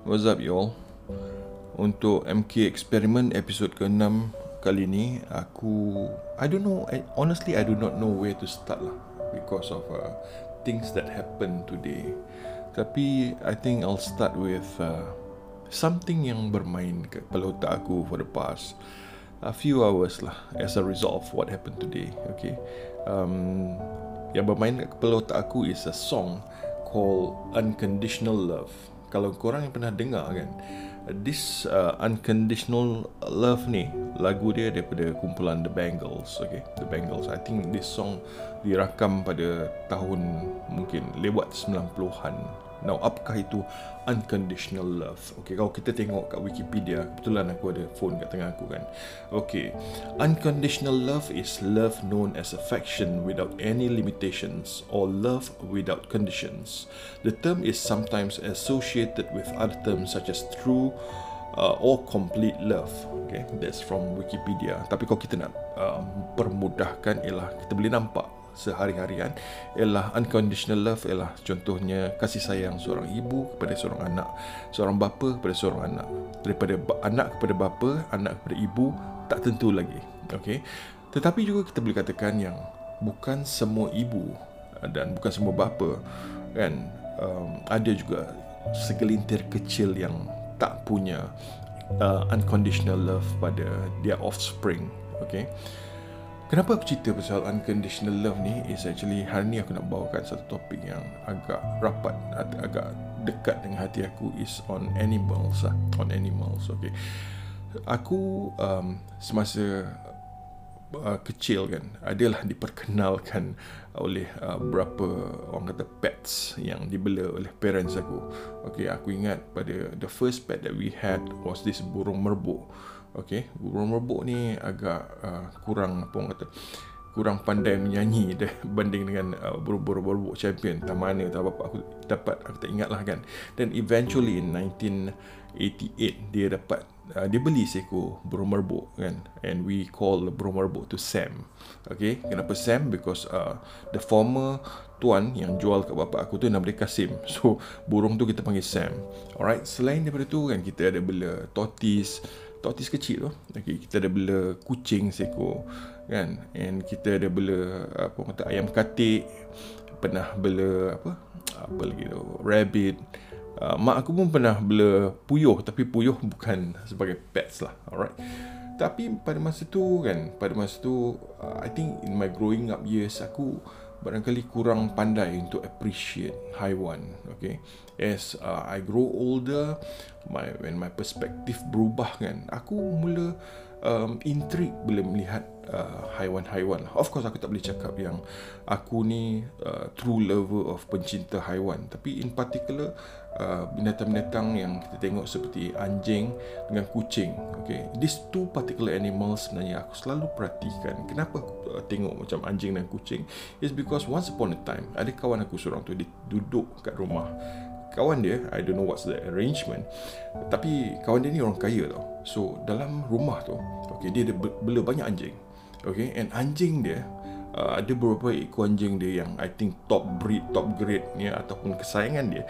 What's up y'all? Untuk MK Experiment episod ke-6 kali ni aku I don't know I, honestly I do not know where to start lah because of uh, things that happen today. Tapi I think I'll start with uh, something yang bermain ke kepala otak aku for the past a few hours lah as a result of what happened today. Okay. Um, yang bermain kat kepala otak aku is a song called Unconditional Love. Kalau korang yang pernah dengar kan, this uh, Unconditional Love ni lagu dia daripada kumpulan The Bangles, okay? The Bangles. I think this song dirakam pada tahun mungkin lewat 90-an Now, apakah itu unconditional love? Okay, kalau kita tengok kat Wikipedia, kebetulan aku ada phone kat tengah aku kan. Okay, unconditional love is love known as affection without any limitations or love without conditions. The term is sometimes associated with other terms such as true uh, or complete love. Okay, that's from Wikipedia. Tapi kalau kita nak uh, permudahkan, ialah kita boleh nampak sehari-harian ialah unconditional love ialah contohnya kasih sayang seorang ibu kepada seorang anak seorang bapa kepada seorang anak. Daripada anak kepada bapa anak kepada ibu tak tentu lagi. Okey? Tetapi juga kita boleh katakan yang bukan semua ibu dan bukan semua bapa kan um, ada juga segelintir kecil yang tak punya uh, unconditional love pada their offspring. Okey Kenapa aku cerita pasal unconditional love ni? Is actually hari ni aku nak bawakan satu topik yang agak rapat agak dekat dengan hati aku. Is on animals lah. On animals okay. Aku um, semasa uh, kecil kan adalah diperkenalkan oleh uh, berapa orang kata pets yang dibela oleh parents aku. Okay aku ingat pada the first pet that we had was this burung merbuk Okey, burung merbuk ni agak uh, kurang apa orang kata kurang pandai menyanyi deh banding dengan uh, merbuk champion. Tak mana tak apa aku dapat aku tak ingat lah kan. Dan eventually in 1988 dia dapat uh, dia beli burung merbuk kan. And we call merbuk to Sam. Okay kenapa Sam? Because uh, the former tuan yang jual kat bapak aku tu nama dia Kasim. So burung tu kita panggil Sam. Alright selain daripada tu kan kita ada bela tortoise tortoise kecil tu. Okay, kita ada bela kucing seekor kan? And kita ada bela apa kata ayam katik. Pernah bela apa? Apa lagi tu? Rabbit. Uh, mak aku pun pernah bela puyuh tapi puyuh bukan sebagai pets lah alright. Tapi pada masa tu kan pada masa tu uh, I think in my growing up years aku barangkali kurang pandai untuk appreciate haiwan okay? As uh, i grow older my when my perspective berubah kan aku mula um, intrigue bila melihat uh, haiwan-haiwan lah. Of course aku tak boleh cakap yang aku ni uh, true lover of pencinta haiwan. Tapi in particular uh, binatang-binatang yang kita tengok seperti anjing dengan kucing. Okay, these two particular animals sebenarnya aku selalu perhatikan. Kenapa aku uh, tengok macam anjing dan kucing? Is because once upon a time ada kawan aku seorang tu dia duduk kat rumah kawan dia I don't know what's the arrangement tapi kawan dia ni orang kaya tau. So dalam rumah tu okay dia ada bela banyak anjing okay and anjing dia uh, ada beberapa ekor anjing dia yang I think top breed top grade ni ataupun kesayangan dia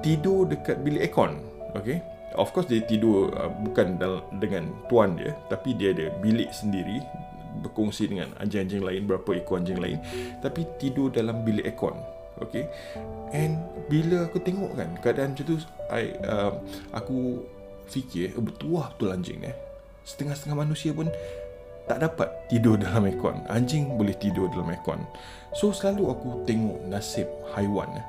tidur dekat bilik aircon okay. Of course dia tidur uh, bukan dal- dengan tuan dia tapi dia ada bilik sendiri berkongsi dengan anjing-anjing lain berapa ekor anjing lain tapi tidur dalam bilik aircon Okay. And bila aku tengok kan Keadaan macam tu I, uh, Aku fikir oh, Betul betul anjing eh. Setengah-setengah manusia pun Tak dapat tidur dalam aircon. Anjing boleh tidur dalam aircon. So selalu aku tengok nasib haiwan eh.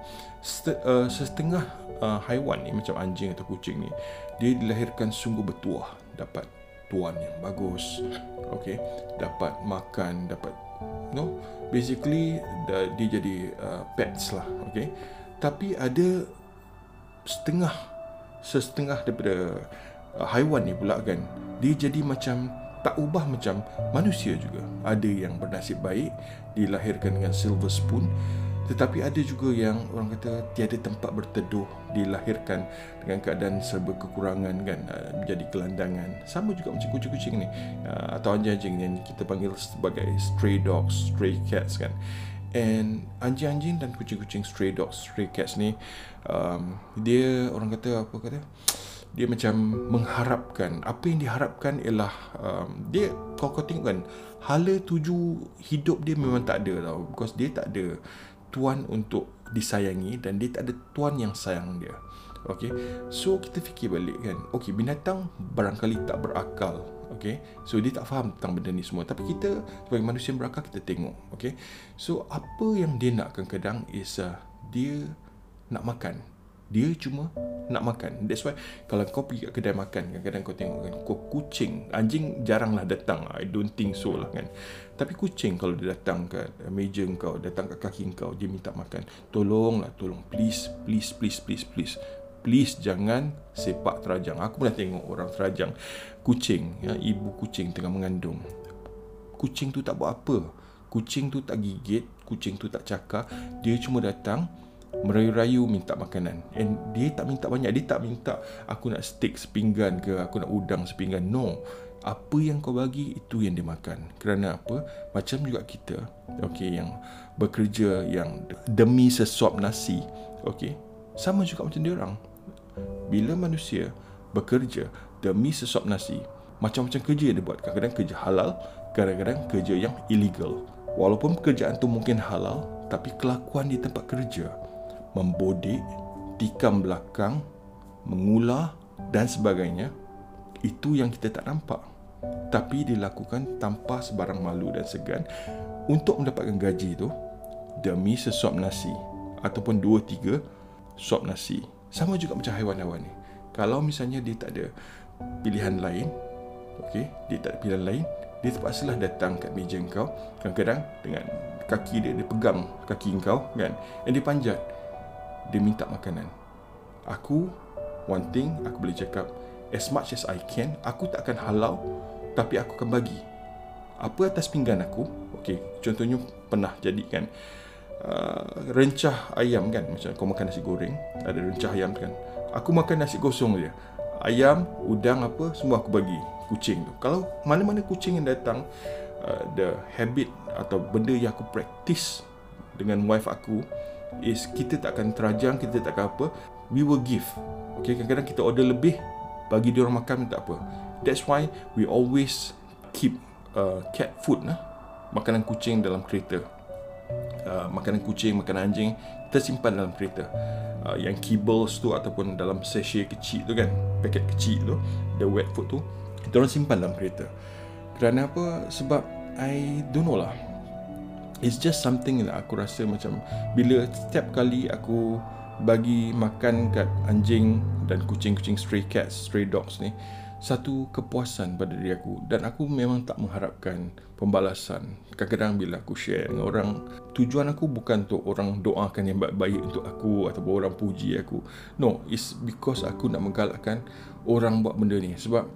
uh, Setengah uh, haiwan ni Macam anjing atau kucing ni Dia dilahirkan sungguh bertuah Dapat tuan yang bagus. Okay. Dapat makan Dapat no? Basically the, dia jadi uh, pets lah okay? Tapi ada setengah setengah daripada uh, haiwan ni pula kan dia jadi macam tak ubah macam manusia juga. Ada yang bernasib baik dilahirkan dengan silver spoon tetapi ada juga yang orang kata tiada tempat berteduh dilahirkan dengan keadaan serba kekurangan kan uh, menjadi gelandangan. Sama juga macam kucing-kucing ni uh, atau anjing-anjing yang kita panggil sebagai stray dogs stray cats kan. And anjing-anjing dan kucing-kucing stray dogs, stray cats ni um, Dia orang kata apa kata dia macam mengharapkan. Apa yang diharapkan ialah um, dia kau kau tengok kan hala tuju hidup dia memang tak ada tau. Because dia tak ada tuan untuk disayangi dan dia tak ada tuan yang sayang dia. Okay? So kita fikir balik kan. Okay binatang barangkali tak berakal. Okay? So dia tak faham tentang benda ni semua. Tapi kita sebagai manusia yang berakal kita tengok. Okay? So apa yang dia nak kadang-kadang is uh, Dia nak makan dia cuma nak makan. That's why Kalau kau pergi kat kedai makan Kadang-kadang kau tengok kan Kau kucing. Anjing jaranglah datang I don't think so lah kan. Tapi kucing kalau dia datang ke meja kau Datang kat kaki kau Dia minta makan. Tolonglah tolong. Please Please please please please. Please jangan sepak terajang. Aku pernah tengok orang terajang. Kucing ya, Ibu kucing tengah mengandung. Kucing tu tak buat apa. Kucing tu tak gigit Kucing tu tak cakap. Dia cuma datang merayu-rayu minta makanan. And dia tak minta banyak. Dia tak minta aku nak steak sepinggan ke? Aku nak udang sepinggan. No. Apa yang kau bagi itu yang dia makan. Kerana apa? Macam juga kita okey yang bekerja yang demi sesuap nasi okey sama juga macam dia orang. Bila manusia bekerja demi sesuap nasi macam-macam kerja yang dia buat. Kadang-kadang kerja halal kadang-kadang kerja yang illegal. Walaupun pekerjaan tu mungkin halal tapi kelakuan di tempat kerja membodik, tikam belakang, mengular dan sebagainya, itu yang kita tak nampak. Tapi dilakukan tanpa sebarang malu dan segan untuk mendapatkan gaji itu demi sesuap nasi ataupun dua tiga suap nasi. Sama juga macam haiwan-haiwan ni. Kalau misalnya dia tak ada pilihan lain, okey, dia tak ada pilihan lain, dia terpaksalah datang kat meja kau kadang-kadang dengan kaki dia dia pegang kaki kau kan dan dia panjat dia minta makanan. Aku, one thing aku boleh cakap, as much as I can, aku tak akan halau, tapi aku akan bagi. Apa atas pinggan aku, okay, contohnya pernah jadi kan, uh, rencah ayam kan, macam kau makan nasi goreng, ada rencah ayam kan, aku makan nasi kosong je. Ayam, udang apa, semua aku bagi kucing tu. Kalau mana-mana kucing yang datang, uh, the habit atau benda yang aku practice dengan wife aku, is kita tak akan terajang, kita tak akan apa. We will give. Okay, kadang-kadang kita order lebih, bagi dia orang makan tak apa. That's why we always keep uh, cat food lah. Makanan kucing dalam kereta. Uh, makanan kucing, makanan anjing tersimpan dalam kereta. Uh, yang kibbles tu ataupun dalam sachet kecil tu kan, paket kecil tu, the wet food tu, kita orang simpan dalam kereta. Kerana apa? Sebab I don't know lah. It's just something that aku rasa macam Bila setiap kali aku bagi makan kat anjing dan kucing-kucing stray cats, stray dogs ni Satu kepuasan pada diri aku. Dan aku memang tak mengharapkan pembalasan. Kadang-kadang bila aku share dengan orang Tujuan aku bukan untuk orang doakan yang baik-baik untuk aku Ataupun orang puji aku. No, it's because aku nak menggalakkan orang buat benda ni. Sebab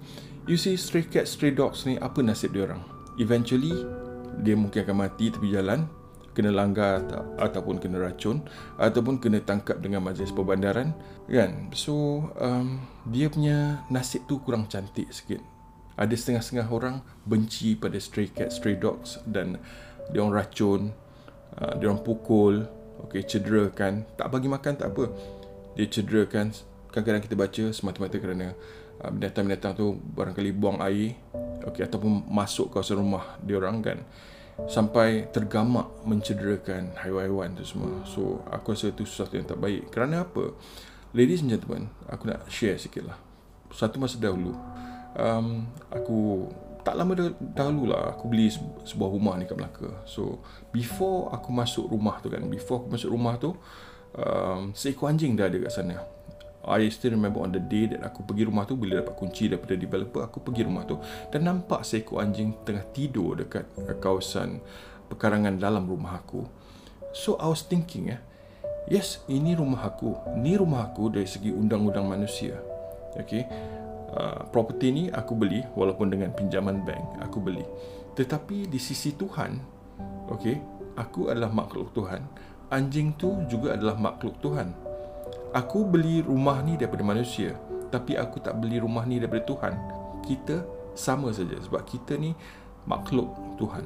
you see stray cats, stray dogs ni apa nasib dia orang? Eventually dia mungkin akan mati tepi jalan kena langgar ataupun kena racun ataupun kena tangkap dengan majlis perbandaran kan? So um, dia punya nasib tu kurang cantik sikit. Ada setengah-setengah orang benci pada stray cat stray dogs dan dia orang racun uh, dia orang pukul okey cederakan. Tak bagi makan tak apa. Dia cederakan. Kadang-kadang kita baca semata-mata kerana binatang-binatang tu barangkali buang air okey ataupun masuk kawasan rumah dia orang kan sampai tergamak mencederakan haiwan-haiwan tu semua. So aku rasa itu sesuatu yang tak baik kerana apa? Ladies and gentlemen aku nak share sikit lah. Satu masa dahulu um, aku tak lama dahulu lah aku beli sebuah rumah ni kat Melaka. So before aku masuk rumah tu kan before aku masuk rumah tu um, seekor anjing dah ada kat sana I still remember on the day that aku pergi rumah tu bila dapat kunci daripada developer aku pergi rumah tu dan nampak seekor anjing tengah tidur dekat kawasan pekarangan dalam rumah aku. So I was thinking eh, yes ini rumah aku, ni rumah aku dari segi undang-undang manusia. Okay, uh, property ni aku beli walaupun dengan pinjaman bank aku beli. Tetapi di sisi Tuhan, okay, aku adalah makhluk Tuhan. Anjing tu juga adalah makhluk Tuhan. Aku beli rumah ni daripada manusia Tapi aku tak beli rumah ni daripada Tuhan Kita sama saja Sebab kita ni makhluk Tuhan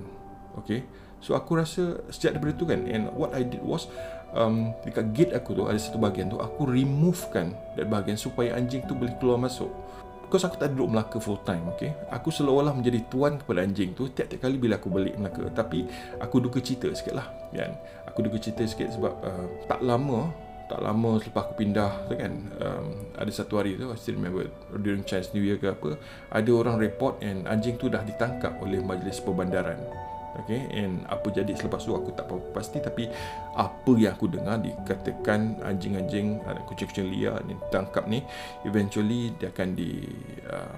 Okay So aku rasa sejak daripada tu kan and what I did was um, dekat gate aku tu ada satu bahagian tu aku removekan that bahagian supaya anjing tu boleh keluar masuk. Because aku tak duduk Melaka full time, okay? Aku seolah-olah menjadi tuan kepada anjing tu tiap-tiap kali bila aku balik Melaka. Tapi aku duka cerita sikit lah, kan? Aku duka cerita sikit sebab uh, tak lama tak lama selepas aku pindah tu kan um, ada satu hari tu I still remember during Chinese New Year ke apa ada orang report and anjing tu dah ditangkap oleh majlis perbandaran. Okay, and apa jadi selepas tu aku tak pasti tapi apa yang aku dengar dikatakan anjing-anjing kucing-kucing liar ni tangkap ni eventually dia akan di uh,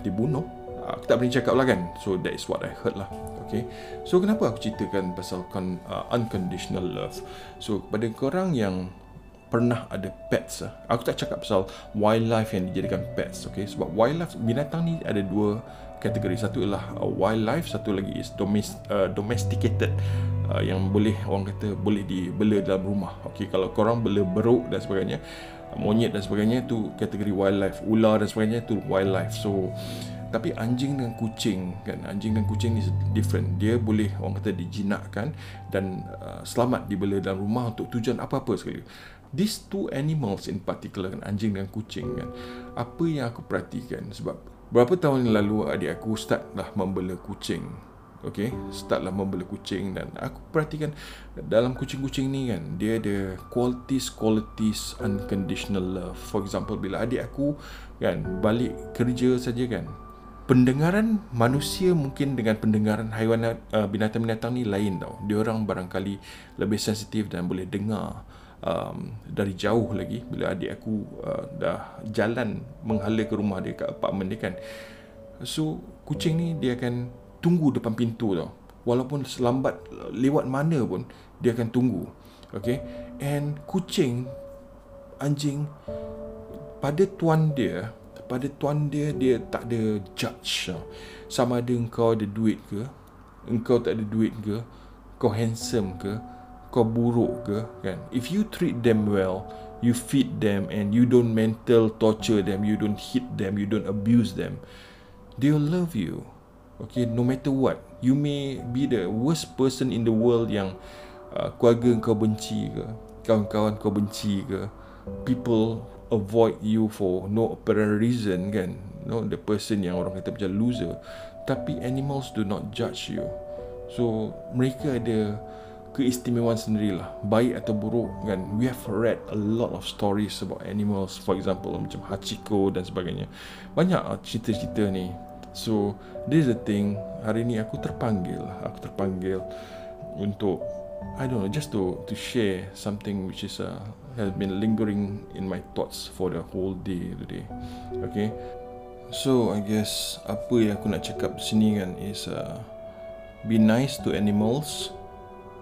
dibunuh. Aku tak berani cakap lah kan so is what I heard lah. Okay so kenapa aku ceritakan pasal con, uh, unconditional love? So pada korang yang pernah ada pets lah. Aku tak cakap pasal wildlife yang dijadikan pets, okay? Sebab wildlife binatang ni ada dua kategori. Satu ialah uh, wildlife, satu lagi is domest, uh, domesticated uh, yang boleh orang kata boleh dibela dalam rumah. Okay, kalau korang bela beruk dan sebagainya, monyet dan sebagainya tu kategori wildlife. Ular dan sebagainya tu wildlife. So tapi anjing dengan kucing kan anjing dan kucing ni different dia boleh orang kata dijinakkan dan uh, selamat dibela dalam rumah untuk tujuan apa-apa sekali these two animals in particular kan anjing dan kucing kan apa yang aku perhatikan? Sebab berapa tahun yang lalu adik aku start lah membela kucing Okay, start lah membela kucing dan aku perhatikan dalam kucing-kucing ni kan dia ada qualities qualities unconditional love. For example bila adik aku kan balik kerja saja kan pendengaran manusia mungkin dengan pendengaran haiwan uh, binatang-binatang ni lain tau. Dia orang barangkali lebih sensitif dan boleh dengar um, dari jauh lagi bila adik aku uh, dah jalan menghala ke rumah dia kat apartment dia kan. So kucing ni dia akan tunggu depan pintu tau. Walaupun selambat lewat mana pun dia akan tunggu. Okay? And kucing anjing pada tuan dia pada tuan dia dia tak ada judge tau. sama ada engkau ada duit ke engkau tak ada duit ke kau handsome ke kau buruk ke kan? If you treat them well you feed them and you don't mental torture them you don't hit them you don't abuse them they'll love you. Okay no matter what. You may be the worst person in the world yang uh, keluarga kau benci ke kawan-kawan kau benci ke people avoid you for no apparent reason kan? No the person yang orang kata macam loser. Tapi animals do not judge you. So mereka ada keistimewaan sendirilah. Baik atau buruk kan? We have read a lot of stories about animals for example macam Hachiko dan sebagainya. Banyak ah, cerita-cerita ni. So this is the thing. Hari ni aku terpanggil aku terpanggil untuk I don't know just to to share something which is uh, has been lingering in my thoughts for the whole day today. Okay? So I guess apa yang aku nak cakap sini kan is uh, be nice to animals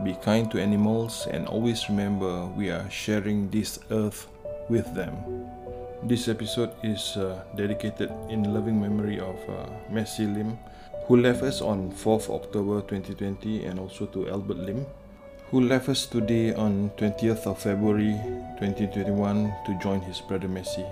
Be kind to animals and always remember we are sharing this earth with them. This episode is uh, dedicated in loving memory of uh, Messi Lim, who left us on 4th October 2020, and also to Albert Lim, who left us today on 20th of February 2021 to join his brother Messi.